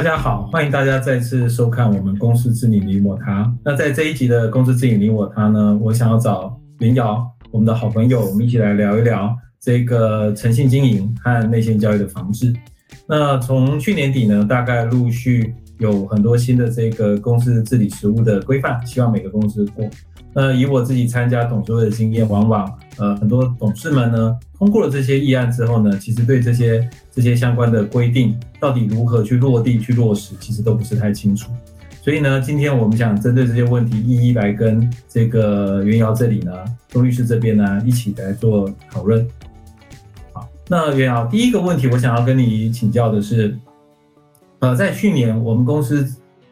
大家好，欢迎大家再次收看我们公司治理你我他。那在这一集的公司治理你我他呢，我想要找林瑶，我们的好朋友，我们一起来聊一聊这个诚信经营和内线交易的防治。那从去年底呢，大概陆续有很多新的这个公司治理实务的规范，希望每个公司过。那以我自己参加董事会的经验，往往呃很多董事们呢通过了这些议案之后呢，其实对这些这些相关的规定到底如何去落地去落实，其实都不是太清楚。所以呢，今天我们想针对这些问题，一一来跟这个袁瑶这里呢，钟律师这边呢一起来做讨论。好，那袁瑶第一个问题，我想要跟你请教的是，呃，在去年我们公司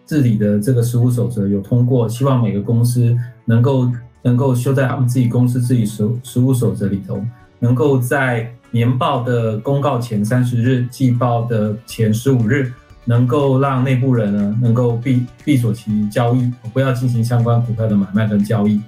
治理的这个实务守则有通过，希望每个公司。能够能够修在他们自己公司自己实实务守则里头，能够在年报的公告前三十日、季报的前十五日，能够让内部人呢能够闭闭锁其交易，不要进行相关股票的买卖跟交易。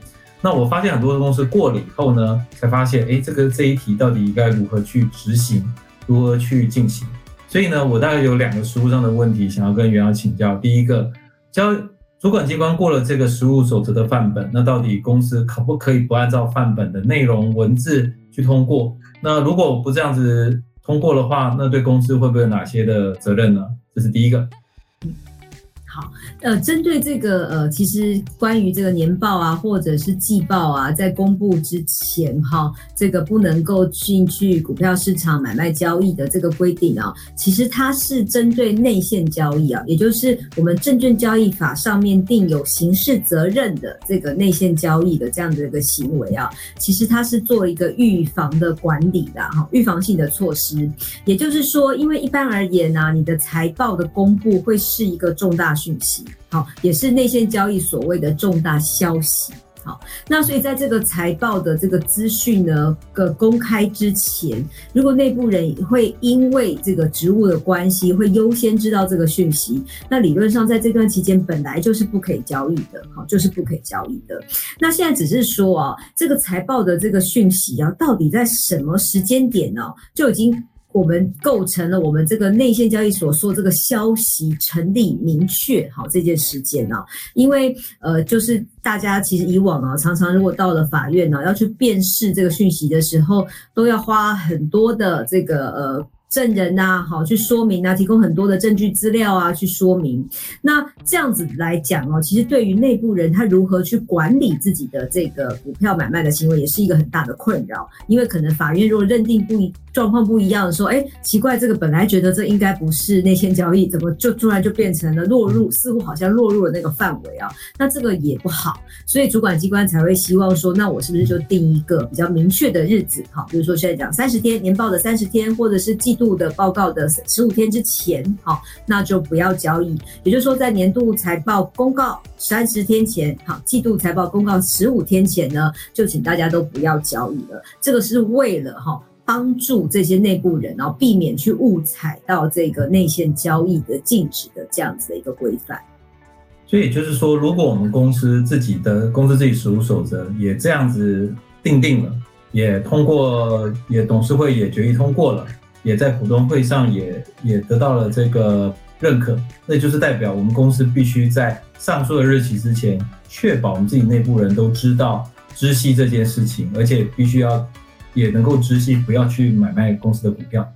那我发现很多的公司过了以后呢，才发现，哎，这个这一题到底应该如何去执行，如何去进行？所以呢，我大概有两个实务上的问题想要跟袁老请教。第一个，交主管机关过了这个实务守则的范本，那到底公司可不可以不按照范本的内容文字去通过？那如果不这样子通过的话，那对公司会不会有哪些的责任呢？这是第一个。好，呃，针对这个，呃，其实关于这个年报啊，或者是季报啊，在公布之前，哈，这个不能够进去股票市场买卖交易的这个规定啊，其实它是针对内线交易啊，也就是我们证券交易法上面定有刑事责任的这个内线交易的这样的一个行为啊，其实它是做一个预防的管理的哈，预防性的措施，也就是说，因为一般而言呢，啊，你的财报的公布会是一个重大讯讯息，好，也是内线交易所谓的重大消息，好，那所以在这个财报的这个资讯呢个公开之前，如果内部人会因为这个职务的关系，会优先知道这个讯息，那理论上在这段期间本来就是不可以交易的，好，就是不可以交易的。那现在只是说啊，这个财报的这个讯息啊，到底在什么时间点呢，就已经。我们构成了我们这个内线交易所说这个消息成立明确好这件事件啊，因为呃就是大家其实以往啊常常如果到了法院呢、要去辨识这个讯息的时候，都要花很多的这个呃。证人呐、啊，好去说明啊，提供很多的证据资料啊，去说明。那这样子来讲哦，其实对于内部人他如何去管理自己的这个股票买卖的行为，也是一个很大的困扰。因为可能法院如果认定不一状况不一样的时候，哎，奇怪，这个本来觉得这应该不是内线交易，怎么就突然就变成了落入，似乎好像落入了那个范围啊？那这个也不好，所以主管机关才会希望说，那我是不是就定一个比较明确的日子？好，比如说现在讲三十天，年报的三十天，或者是季。度的报告的十五天之前，好，那就不要交易。也就是说，在年度财报公告三十天前，好，季度财报公告十五天前呢，就请大家都不要交易了。这个是为了哈帮助这些内部人，然后避免去误踩到这个内线交易的禁止的这样子的一个规范。所以就是说，如果我们公司自己的公司自己实务守则也这样子定定了，也通过，也董事会也决议通过了。也在股东会上也也得到了这个认可，那就是代表我们公司必须在上述的日期之前，确保我们自己内部人都知道知悉这件事情，而且必须要也能够知悉，不要去买卖公司的股票。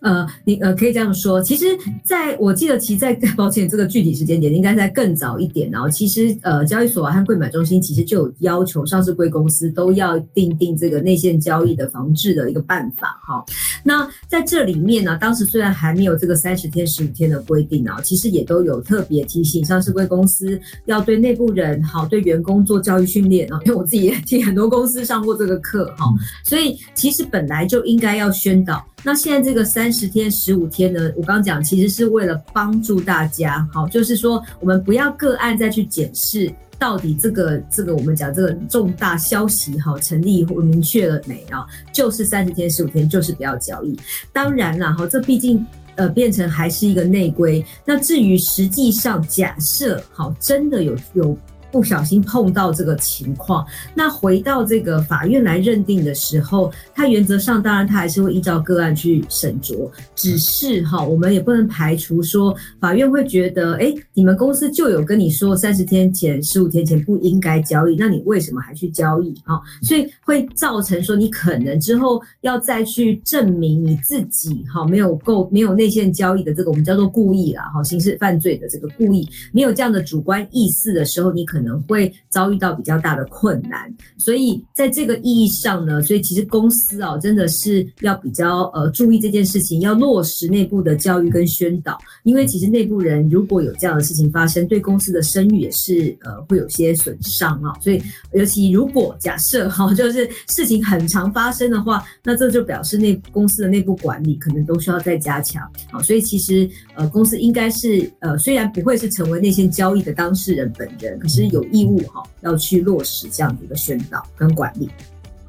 呃，你呃可以这样说，其实在我记得，其实在 抱歉这个具体时间点应该在更早一点，然后其实呃交易所和柜买中心其实就有要求上市柜公司都要订定这个内线交易的防治的一个办法哈。那在这里面呢，当时虽然还没有这个三十天、十五天的规定啊，其实也都有特别提醒上市柜公司要对内部人好，对员工做教育训练啊，因为我自己也替很多公司上过这个课哈，所以其实本来就应该要宣导。那现在这个三十天、十五天呢？我刚刚讲，其实是为了帮助大家，好，就是说我们不要个案再去检视到底这个这个我们讲这个重大消息哈成立或明确了没啊？就是三十天、十五天，就是不要交易。当然了哈，这毕竟呃变成还是一个内规。那至于实际上假设好真的有有不小心碰到这个情况，那回到这个法院来认定的时候，他原则上当然他还是会依照个案去审酌，只是哈，我们也不能排除说法院会觉得，哎，你们公司就有跟你说三十天前、十五天前不应该交易，那你为什么还去交易？啊，所以会造成说你可能之后要再去证明你自己哈没有够没有内线交易的这个我们叫做故意啦，哈，刑事犯罪的这个故意没有这样的主观意思的时候，你可可能会遭遇到比较大的困难，所以在这个意义上呢，所以其实公司啊，真的是要比较呃注意这件事情，要落实内部的教育跟宣导，因为其实内部人如果有这样的事情发生，对公司的声誉也是呃会有些损伤啊。所以尤其如果假设哈，就是事情很常发生的话，那这就表示内公司的内部管理可能都需要再加强。好，所以其实呃公司应该是呃虽然不会是成为内线交易的当事人本人，可是。有义务哈，要去落实这样的一个宣导跟管理。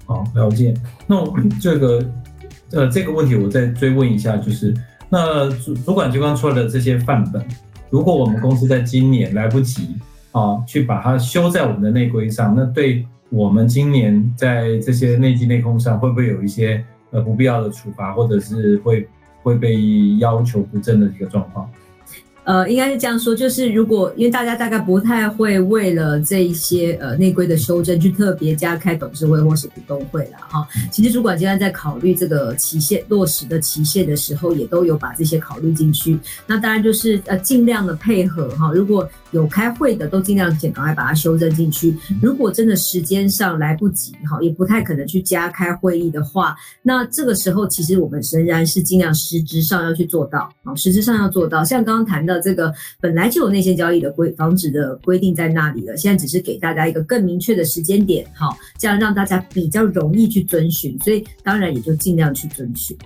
好，了解。那这个呃这个问题我再追问一下，就是那主主管机关出来的这些范本，如果我们公司在今年来不及啊去把它修在我们的内规上，那对我们今年在这些内稽内控上会不会有一些呃不必要的处罚，或者是会会被要求不正的一个状况？呃，应该是这样说，就是如果因为大家大概不太会为了这一些呃内规的修正去特别加开董事会或是股东会了哈。其实主管机关在考虑这个期限落实的期限的时候，也都有把这些考虑进去。那当然就是呃尽量的配合哈，如果有开会的都尽量赶快把它修正进去。如果真的时间上来不及哈，也不太可能去加开会议的话，那这个时候其实我们仍然是尽量实质上要去做到啊，实质上要做到。像刚刚谈到。这个本来就有内线交易的规防止的规定在那里了，现在只是给大家一个更明确的时间点，好，这样让大家比较容易去遵循，所以当然也就尽量去遵循。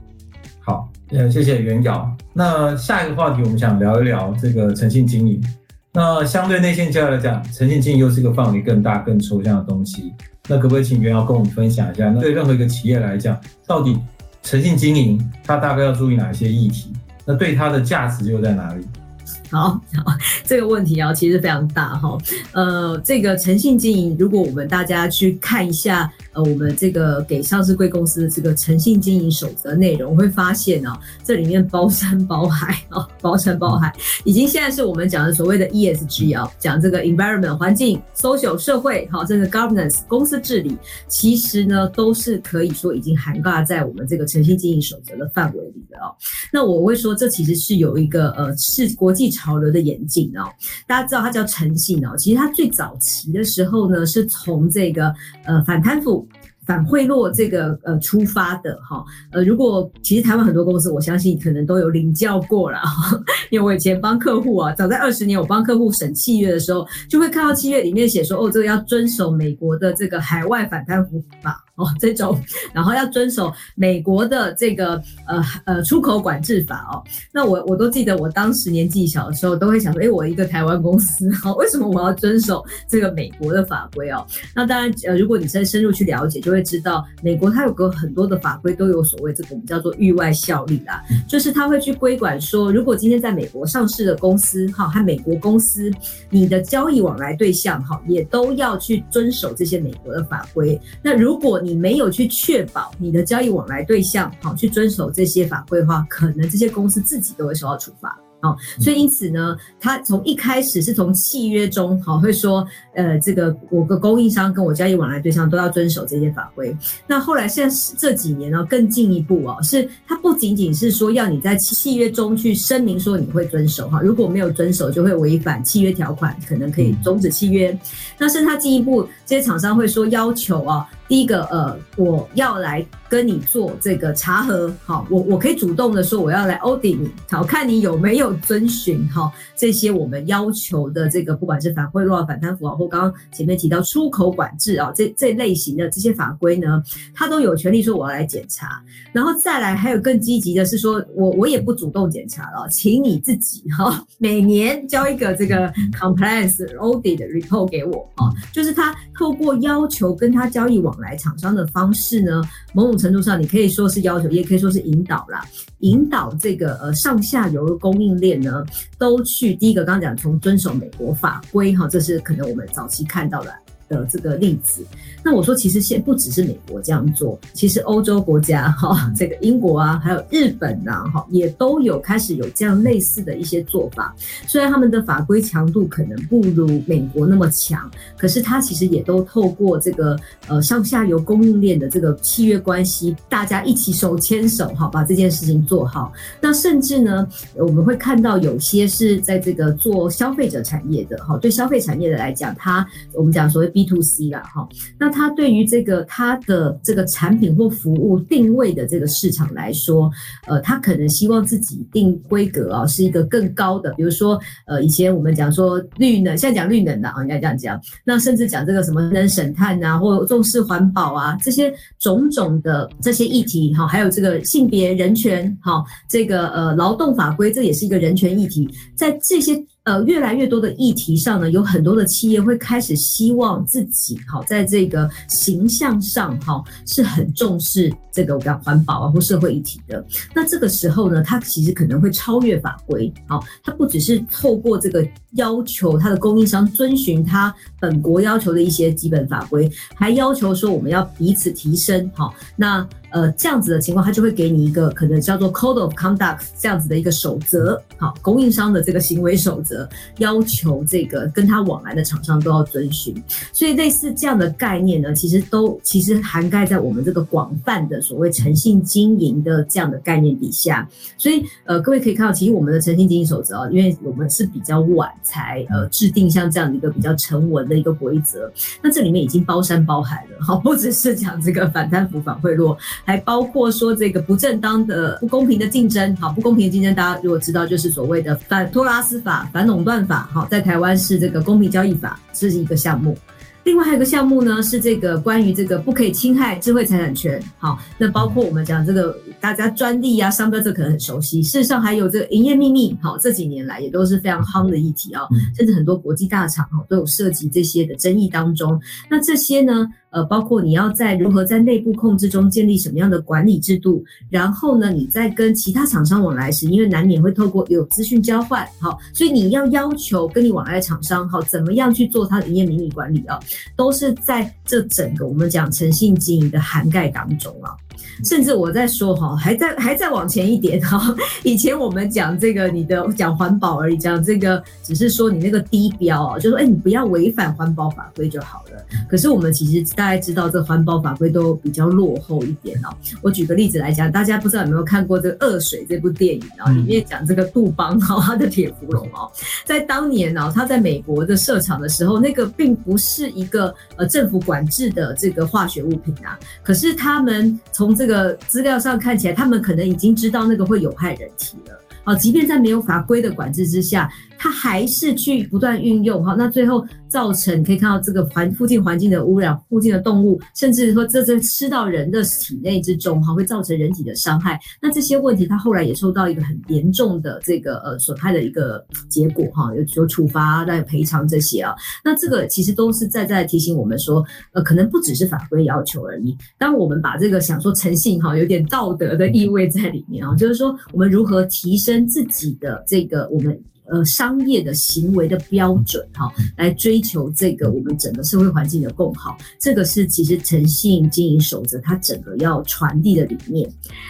好，呃，谢谢袁瑶。那下一个话题，我们想聊一聊这个诚信经营。那相对内线交易来讲，诚信经营又是一个范围更大、更抽象的东西。那可不可以请袁瑶跟我们分享一下？那对任何一个企业来讲，到底诚信经营它大概要注意哪一些议题？那对它的价值又在哪里？Thanks. 好，好，这个问题啊，其实非常大哈。呃，这个诚信经营，如果我们大家去看一下，呃，我们这个给上市贵公司的这个诚信经营守则内容，会发现啊，这里面包山包海啊，包山包海，已经现在是我们讲的所谓的 ESG 啊，讲这个 environment 环境、social 社会，好，这个 governance 公司治理，其实呢，都是可以说已经涵盖在我们这个诚信经营守则的范围里的哦。那我会说，这其实是有一个呃，是国际潮流的眼镜哦。大家知道它叫诚信哦，其实它最早期的时候呢，是从这个呃反贪腐。反贿赂这个呃出发的哈呃，如果其实台湾很多公司，我相信可能都有领教过了哈，因为我以前帮客户啊，早在二十年我帮客户审契约的时候，就会看到契约里面写说哦，这个要遵守美国的这个海外反贪腐法。哦，这种，然后要遵守美国的这个呃呃出口管制法哦。那我我都记得，我当时年纪小的时候，都会想说，诶，我一个台湾公司，好，为什么我要遵守这个美国的法规哦？那当然，呃，如果你再深入去了解，就会知道，美国它有个很多的法规都有所谓这个我们叫做域外效力啦，就是它会去规管说，如果今天在美国上市的公司，哈，和美国公司，你的交易往来对象，哈，也都要去遵守这些美国的法规。那如果你没有去确保你的交易往来对象哈去遵守这些法规的话，可能这些公司自己都会受到处罚。好，所以因此呢，他从一开始是从契约中好会说，呃，这个我个供应商跟我交易往来对象都要遵守这些法规。那后来现在这几年呢，更进一步哦，是它不仅仅是说要你在契约中去声明说你会遵守哈，如果没有遵守就会违反契约条款，可能可以终止契约。那甚至他进一步，这些厂商会说要求啊。第一个，呃，我要来跟你做这个查核，好，我我可以主动的说我要来 audit 你，好，看你有没有遵循哈这些我们要求的这个，不管是反贿赂啊、反贪腐啊，或刚刚前面提到出口管制啊，这这类型的这些法规呢，他都有权利说我要来检查，然后再来还有更积极的是说我我也不主动检查了，请你自己哈每年交一个这个 compliance audit report 给我啊，就是他透过要求跟他交易往来。厂商的方式呢，某种程度上你可以说是要求，也可以说是引导啦，引导这个呃上下游的供应链呢，都去第一个刚刚讲从遵守美国法规哈，这是可能我们早期看到的。的这个例子，那我说其实现不只是美国这样做，其实欧洲国家 哈，这个英国啊，还有日本呐哈，也都有开始有这样类似的一些做法。虽然他们的法规强度可能不如美国那么强，可是他其实也都透过这个呃上下游供应链的这个契约关系，大家一起手牵手哈，把这件事情做好。那甚至呢，我们会看到有些是在这个做消费者产业的哈，对消费产业的来讲，他我们讲所谓 B to C 啦，哈，那它对于这个它的这个产品或服务定位的这个市场来说，呃，它可能希望自己定规格啊，是一个更高的，比如说，呃，以前我们讲说绿能，现在讲绿能的啊，应该这样讲，那甚至讲这个什么能省碳啊，或重视环保啊，这些种种的这些议题哈，还有这个性别人权哈，这个呃劳动法规，这也是一个人权议题，在这些。呃，越来越多的议题上呢，有很多的企业会开始希望自己好，在这个形象上哈是很重视这个我讲环保啊或社会议题的。那这个时候呢，它其实可能会超越法规，好，它不只是透过这个要求它的供应商遵循它本国要求的一些基本法规，还要求说我们要彼此提升，好，那。呃，这样子的情况，他就会给你一个可能叫做 Code of Conduct 这样子的一个守则，好，供应商的这个行为守则，要求这个跟他往来的厂商都要遵循。所以类似这样的概念呢，其实都其实涵盖在我们这个广泛的所谓诚信经营的这样的概念底下。所以呃，各位可以看到，其实我们的诚信经营守则啊，因为我们是比较晚才呃制定像这样的一个比较成文的一个规则，那这里面已经包山包海了，好，不只是讲这个反贪腐、反贿赂。还包括说这个不正当的、不公平的竞争，好，不公平的竞争，大家如果知道，就是所谓的反托拉斯法、反垄断法，好，在台湾是这个公平交易法，这是一个项目。另外还有一个项目呢，是这个关于这个不可以侵害智慧财产权，好，那包括我们讲这个大家专利啊、商标，这可能很熟悉。事实上还有这个营业秘密，好，这几年来也都是非常夯的议题啊，甚至很多国际大厂哦都有涉及这些的争议当中。那这些呢，呃，包括你要在如何在内部控制中建立什么样的管理制度，然后呢，你在跟其他厂商往来时，因为难免会透过有资讯交换，好，所以你要要求跟你往来的厂商，好，怎么样去做它的营业秘密管理啊？都是在这整个我们讲诚信经营的涵盖当中啊。甚至我在说哈，还在还在往前一点哈。以前我们讲这个，你的讲环保而已，讲这个只是说你那个低标啊，就说哎，你不要违反环保法规就好了。可是我们其实大家知道，这环保法规都比较落后一点哦。我举个例子来讲，大家不知道有没有看过这个《恶水》这部电影啊？里面讲这个杜邦哈，他的铁氟龙哦，在当年呢，他在美国的设厂的时候，那个并不是一个呃政府管制的这个化学物品啊。可是他们从这这个资料上看起来，他们可能已经知道那个会有害人体了。啊，即便在没有法规的管制之下，他还是去不断运用哈，那最后造成可以看到这个环附近环境的污染，附近的动物，甚至说这这吃到人的体内之中哈，会造成人体的伤害。那这些问题，他后来也受到一个很严重的这个呃损害的一个结果哈，有有处罚、再赔偿这些啊。那这个其实都是在在提醒我们说，呃，可能不只是法规要求而已。当我们把这个想说诚信哈，有点道德的意味在里面啊，就是说我们如何提升自己的这个我们。呃，商业的行为的标准哈，来追求这个我们整个社会环境的共好，这个是其实诚信经营守则它整个要传递的理念。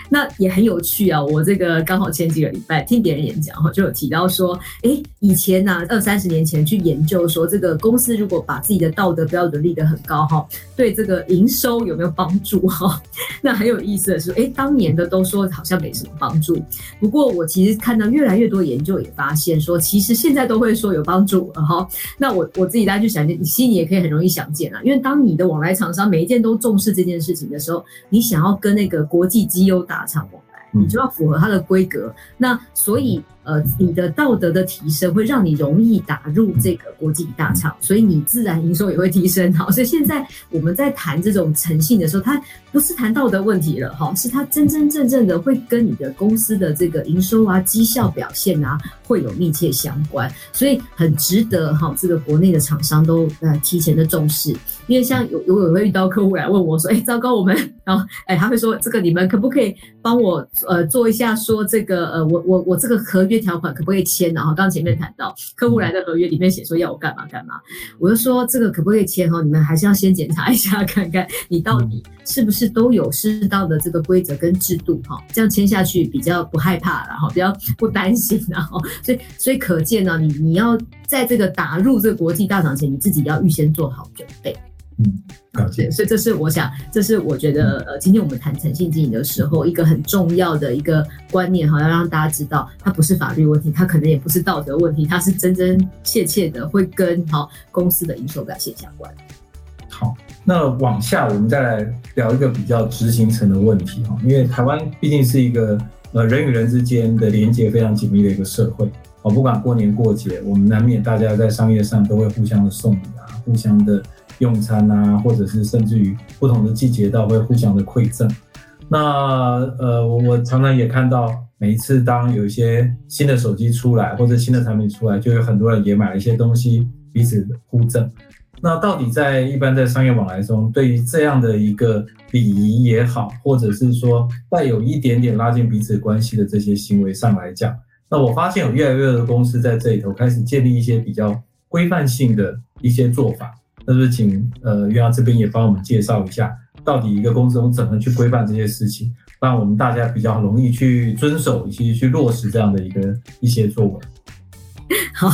那也很有趣啊，我这个刚好前几个礼拜听别人演讲哈，就有提到说，诶，以前呢，二三十年前去研究说，这个公司如果把自己的道德标准立得很高哈，对这个营收有没有帮助哈？那很有意思的是，诶，当年的都说好像没什么帮助。不过我其实看到越来越多研究也发现。说其实现在都会说有帮助然后，那我我自己大家去想见，你心里也可以很容易想见啊，因为当你的往来厂商每一件都重视这件事情的时候，你想要跟那个国际机优大厂往来，你就要符合它的规格。那所以呃，你的道德的提升会让你容易打入这个国际大厂，所以你自然营收也会提升。好，所以现在我们在谈这种诚信的时候，它不是谈道德问题了，哈，是它真真正正的会跟你的公司的这个营收啊、绩效表现啊会有密切相关，所以很值得哈，这个国内的厂商都呃提前的重视。因为像有有有会遇到客户来问我说，哎，糟糕，我们 然后哎，他会说这个你们可不可以帮我呃做一下，说这个呃我我我这个合约条款可不可以签？然后刚前面谈到客户来的合约里面写说要我干嘛干嘛，我就说这个可不可以签哈？你们还是要先检查一下，看看你到底是不是都有适当的这个规则跟制度哈，这样签下去比较不害怕，然后比较不担心，然后所以所以可见呢，你你要在这个打入这个国际大厂前，你自己要预先做好准备。嗯，了解。所以这是我想，这是我觉得，呃，今天我们谈诚信经营的时候，一个很重要的一个观念哈，要让大家知道，它不是法律问题，它可能也不是道德问题，它是真真切切的会跟好公司的营收表现相关。好，那往下我们再来聊一个比较执行层的问题哈，因为台湾毕竟是一个呃人与人之间的连接非常紧密的一个社会哦，不管过年过节，我们难免大家在商业上都会互相的送礼啊，互相的。用餐啊，或者是甚至于不同的季节，到会互相的馈赠。那呃，我我常常也看到，每一次当有一些新的手机出来，或者新的产品出来，就有很多人也买了一些东西，彼此互赠。那到底在一般在商业往来中，对于这样的一个礼仪也好，或者是说带有一点点拉近彼此关系的这些行为上来讲，那我发现有越来越多的公司在这里头开始建立一些比较规范性的一些做法。那就请呃岳阳这边也帮我们介绍一下，到底一个公司中怎么去规范这些事情，让我们大家比较容易去遵守以及去落实这样的一个一些作为。好，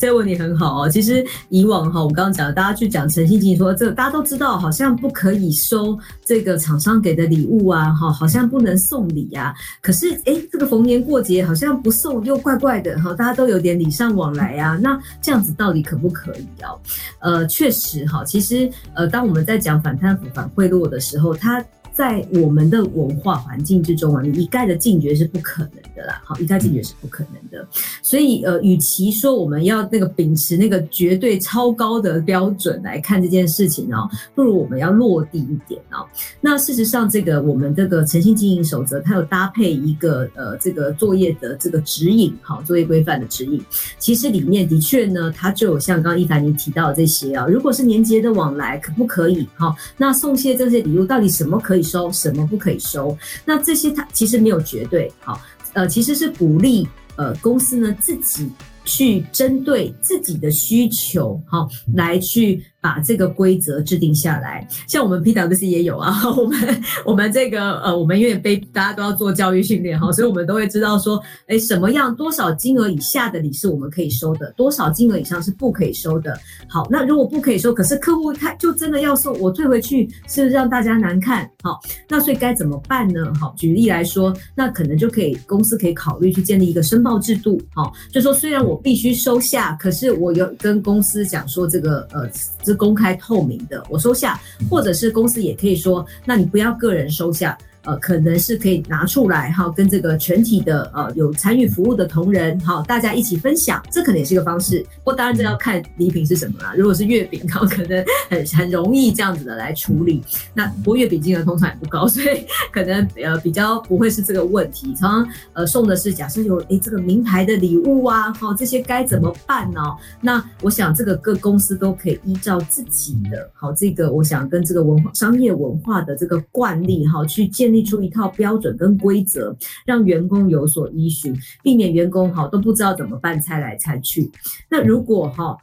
这个问题很好哦。其实以往哈，我们刚刚讲，大家去讲诚信经营，说这大家都知道，好像不可以收这个厂商给的礼物啊，哈，好像不能送礼啊。可是哎，这个逢年过节好像不送又怪怪的哈，大家都有点礼尚往来啊。那这样子到底可不可以啊？呃，确实哈，其实呃，当我们在讲反贪腐、反贿赂的时候，它。在我们的文化环境之中啊，你一概的禁绝是不可能的啦。好，一概禁绝是不可能的。所以呃，与其说我们要那个秉持那个绝对超高的标准来看这件事情哦，不如我们要落地一点哦。那事实上，这个我们这个诚信经营守则，它有搭配一个呃这个作业的这个指引，好，作业规范的指引。其实里面的确呢，它就有像刚刚伊凡你提到的这些啊，如果是年节的往来，可不可以？好，那送些这些礼物，到底什么可以收，什么不可以收？那这些它其实没有绝对，好，呃，其实是鼓励呃公司呢自己去针对自己的需求，好，来去。把这个规则制定下来，像我们 PwC 也有啊。我们我们这个呃，我们因为被大家都要做教育训练哈，所以我们都会知道说，哎，什么样多少金额以下的礼是我们可以收的，多少金额以上是不可以收的。好，那如果不可以收，可是客户他就真的要送，我退回去是不是让大家难看？好，那所以该怎么办呢？好，举例来说，那可能就可以公司可以考虑去建立一个申报制度。好，就说虽然我必须收下，可是我有跟公司讲说这个呃。是公开透明的，我收下，或者是公司也可以说，那你不要个人收下。呃，可能是可以拿出来哈，跟这个全体的呃有参与服务的同仁哈，大家一起分享，这可能也是一个方式。不过当然这要看礼品是什么啦。如果是月饼，哈，可能很很容易这样子 的来处理。那不过月饼金额通常也不高，所以可能呃比较不会是这个问题。常常呃送的是假设有诶这个名牌的礼物啊，哈，这些该怎么办呢？那我想这个各公司都可以依照自己的好这个，我想跟这个文化商业文化的这个惯例哈去建。建立出一套标准跟规则，让员工有所依循，避免员工哈都不知道怎么办，猜来猜去。那如果哈。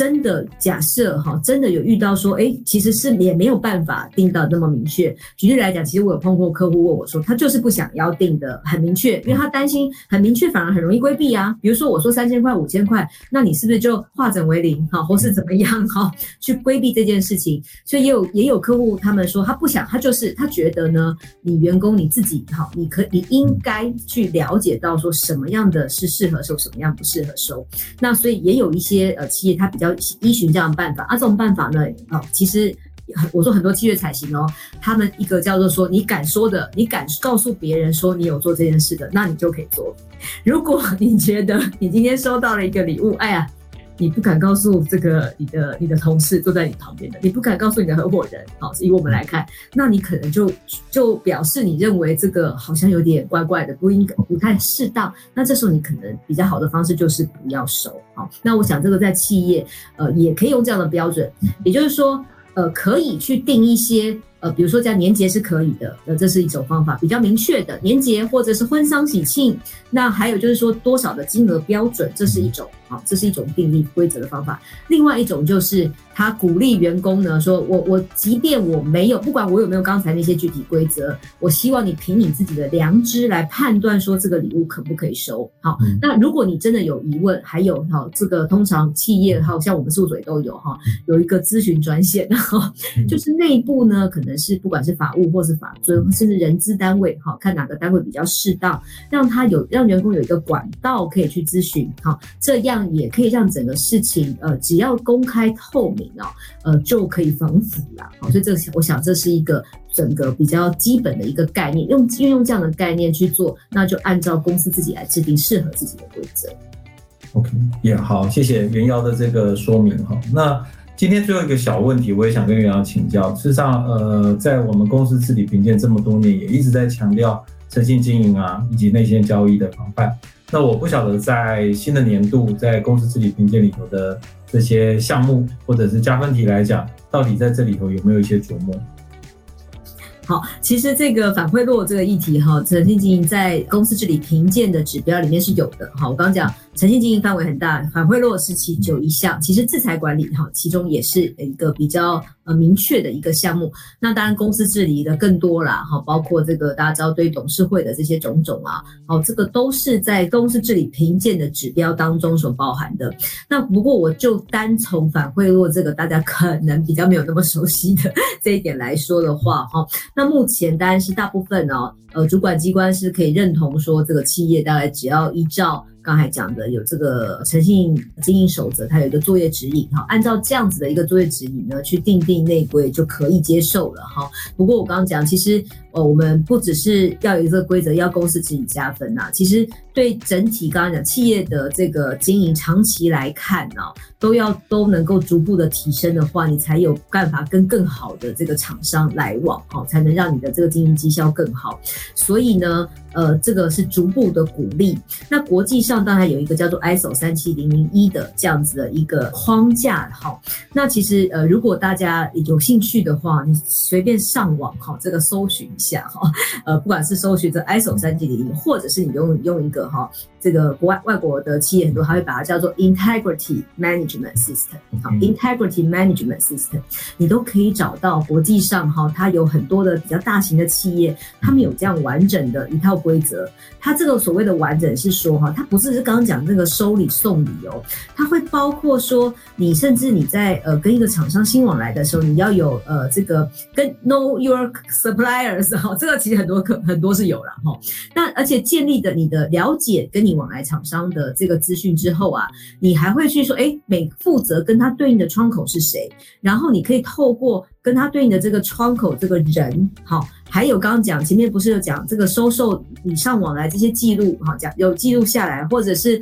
真的假设哈，真的有遇到说，哎，其实是也没有办法定到那么明确。举例来讲，其实我有碰过客户问我说，他就是不想要定的很明确，因为他担心很明确反而很容易规避啊。比如说我说三千块、五千块，那你是不是就化整为零哈，或是怎么样哈，去规避这件事情？所以也有也有客户他们说他不想，他就是他觉得呢，你员工你自己哈，你可你应该去了解到说什么样的是适合收，什么样不适合收。那所以也有一些呃企业他比较依循这样的办法啊，这种办法呢，哦，其实我说很多七月彩行哦，他们一个叫做说，你敢说的，你敢告诉别人说你有做这件事的，那你就可以做。如果你觉得你今天收到了一个礼物，哎呀。你不敢告诉这个你的你的同事坐在你旁边的，你不敢告诉你的合伙人，好，以我们来看，那你可能就就表示你认为这个好像有点怪怪的，不应该不太适当。那这时候你可能比较好的方式就是不要收，好。那我想这个在企业呃也可以用这样的标准，也就是说呃可以去定一些。呃，比如说这样年节是可以的，呃，这是一种方法，比较明确的年节或者是婚丧喜庆。那还有就是说多少的金额标准，这是一种，好，这是一种订立规则的方法。另外一种就是他鼓励员工呢，说我我即便我没有，不管我有没有刚才那些具体规则，我希望你凭你自己的良知来判断说这个礼物可不可以收。好，那如果你真的有疑问，还有哈，这个通常企业哈像我们事务所也都有哈，有一个咨询专线，然后就是内部呢可能。是不管是法务或是法遵，甚至人资单位，哈，看哪个单位比较适当，让他有让员工有一个管道可以去咨询，哈，这样也可以让整个事情，呃，只要公开透明哦，呃，就可以防腐了，好，所以这我想这是一个整个比较基本的一个概念，用运用这样的概念去做，那就按照公司自己来制定适合自己的规则。OK，也、好，谢谢元尧的这个说明哈，那。今天最后一个小问题，我也想跟袁洋请教。事实上，呃，在我们公司治理评鉴这么多年，也一直在强调诚信经营啊，以及内线交易的防范。那我不晓得在新的年度，在公司治理评鉴里头的这些项目或者是加分题来讲，到底在这里头有没有一些琢磨？好，其实这个反贿赂这个议题哈，诚信经营在公司治理评鉴的指标里面是有的。好，我刚刚讲。诚信经营范围很大，反贿赂是其中一项。其实制裁管理哈，其中也是一个比较呃明确的一个项目。那当然公司治理的更多啦，哈，包括这个大家知道对董事会的这些种种啊，好，这个都是在公司治理评鉴的指标当中所包含的。那不过我就单从反贿赂这个大家可能比较没有那么熟悉的这一点来说的话，哈，那目前当然是大部分哦，呃，主管机关是可以认同说这个企业大概只要依照。刚才讲的有这个诚信经营守则，它有一个作业指引哈，按照这样子的一个作业指引呢，去定定内规就可以接受了哈。不过我刚刚讲，其实呃，我们不只是要有一个规则，要公司自己加分呐。其实对整体刚刚讲企业的这个经营长期来看呢，都要都能够逐步的提升的话，你才有办法跟更好的这个厂商来往哈，才能让你的这个经营绩效更好。所以呢。呃，这个是逐步的鼓励。那国际上当然有一个叫做 ISO 三七零零一的这样子的一个框架，哈。那其实呃，如果大家有兴趣的话，你随便上网哈，这个搜寻下哈，呃，不管是搜寻这 ISO 三七零零，或者是你用用一个哈。这个国外外国的企业很多，他会把它叫做 Integrity Management System，好，Integrity Management System，你都可以找到国际上哈，它有很多的比较大型的企业，他们有这样完整的一套规则。它这个所谓的完整是说哈，它不是是刚刚讲那个收礼送礼哦，它会包括说你甚至你在呃跟一个厂商新往来的时候，你要有呃这个跟 Know Your Suppliers 哈，这个其实很多可很多是有了哈。那而且建立的你的了解跟你。往来厂商的这个资讯之后啊，你还会去说，哎，每负责跟他对应的窗口是谁？然后你可以透过跟他对应的这个窗口这个人，好，还有刚刚讲前面不是有讲这个收受礼尚往来这些记录，哈，讲有记录下来，或者是。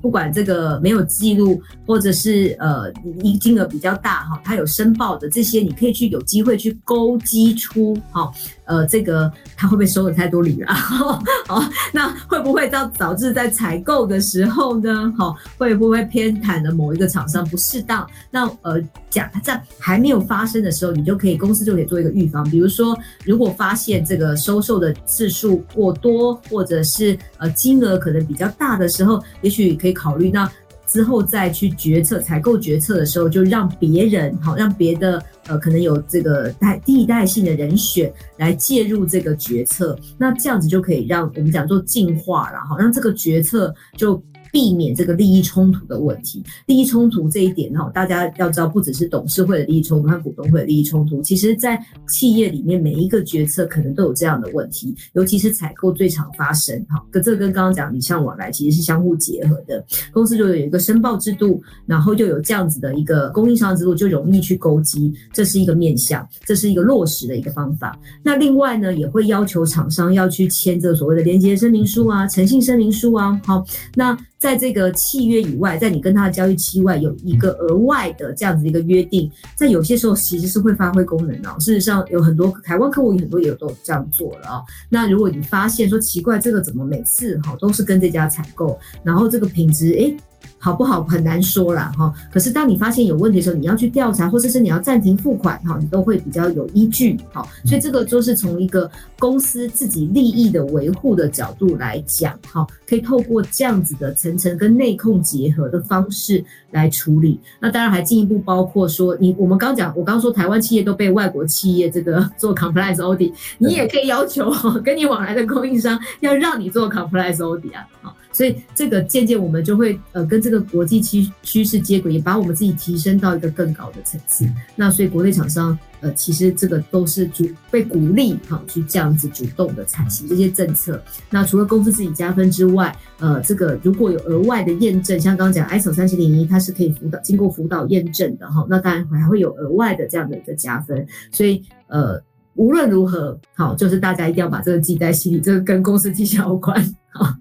不管这个没有记录，或者是呃，一金额比较大哈，他有申报的这些，你可以去有机会去勾稽出哈，呃，这个他会不会收了太多礼啊？好，那会不会到导致在采购的时候呢？好，会不会偏袒了某一个厂商不适当？那呃，讲在还没有发生的时候，你就可以公司就可以做一个预防，比如说如果发现这个收受的次数过多，或者是呃金额可能比较大的时候，也许。可以考虑，那之后再去决策采购决策的时候，就让别人好，让别的呃可能有这个代替代性的人选来介入这个决策，那这样子就可以让我们讲做进化了哈，让这个决策就避免这个利益冲突的问题。利益冲突这一点哈，大家要知道，不只是董事会的利益冲突和股东会的利益冲突，其实在企业里面每一个决策可能都有这样的问题，尤其是采购最常发生哈。跟这跟刚刚讲礼尚往来其实是相互结合的。公司就有一个申报制度，然后就有这样子的一个供应商制度，就容易去勾稽，这是一个面向，这是一个落实的一个方法。那另外呢，也会要求厂商要去签这个所谓的连结声明书啊、诚信声明书啊。好，那在这个契约以外，在你跟他的交易期外，有一个额外的这样子一个约定，在有些时候其实是会发挥功能的。事实上，有很多台湾客户，很多也有都这样做了啊。那如果你发现说奇怪，这个怎么每次哈都是跟这家采购，然后这个品质诶。好不好很难说啦哈，可是当你发现有问题的时候，你要去调查，或者是你要暂停付款哈，你都会比较有依据哈。所以这个就是从一个公司自己利益的维护的角度来讲哈，可以透过这样子的层层跟内控结合的方式来处理。那当然还进一步包括说，你我们刚讲，我刚说台湾企业都被外国企业这个做 compliance audit，你也可以要求跟你往来的供应商要让你做 compliance audit 啊。所以这个渐渐我们就会呃跟这个国际趋趋势接轨，也把我们自己提升到一个更高的层次。那所以国内厂商呃其实这个都是主被鼓励哈去这样子主动的采行这些政策。那除了公司自己加分之外，呃这个如果有额外的验证，像刚刚讲 ISO 三千零一，它是可以辅导经过辅导验证的哈。那当然还会有额外的这样的一个加分。所以呃无论如何好，就是大家一定要把这个记在心里，这个跟公司绩效有关啊。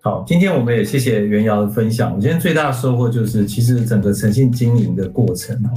好，今天我们也谢谢袁瑶的分享。我今天最大的收获就是，其实整个诚信经营的过程哦，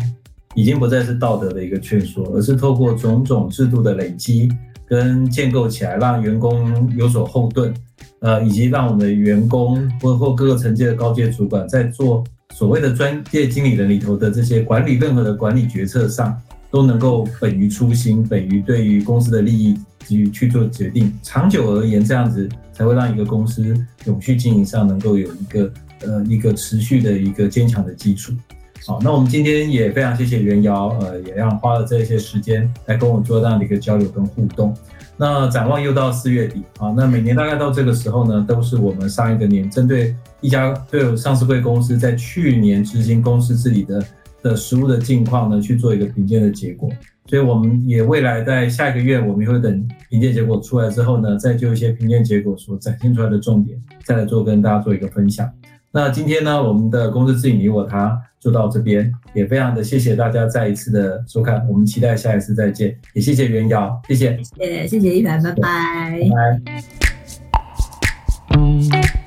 已经不再是道德的一个劝说，而是透过种种制度的累积跟建构起来，让员工有所后盾，呃，以及让我们的员工或或各个层级的高阶主管在做所谓的专业经理人里头的这些管理任何的管理决策上，都能够本于初心，本于对于公司的利益去去做决定。长久而言，这样子。才会让一个公司永续经营上能够有一个呃一个持续的一个坚强的基础。好，那我们今天也非常谢谢袁瑶，呃，也让花了这些时间来跟我做这样的一个交流跟互动。那展望又到四月底啊，那每年大概到这个时候呢，都是我们上一个年针对一家对上市贵公司在去年执行公司治理的的食物的近况呢，去做一个评鉴的结果。所以我们也未来在下一个月，我们也会等评鉴结果出来之后呢，再就一些评鉴结果所展现出来的重点，再来做跟大家做一个分享。那今天呢，我们的公司治理你我他就到这边，也非常的谢谢大家再一次的收看，我们期待下一次再见，也谢谢袁瑶，谢谢，谢谢，谢谢一凡，拜拜，拜拜。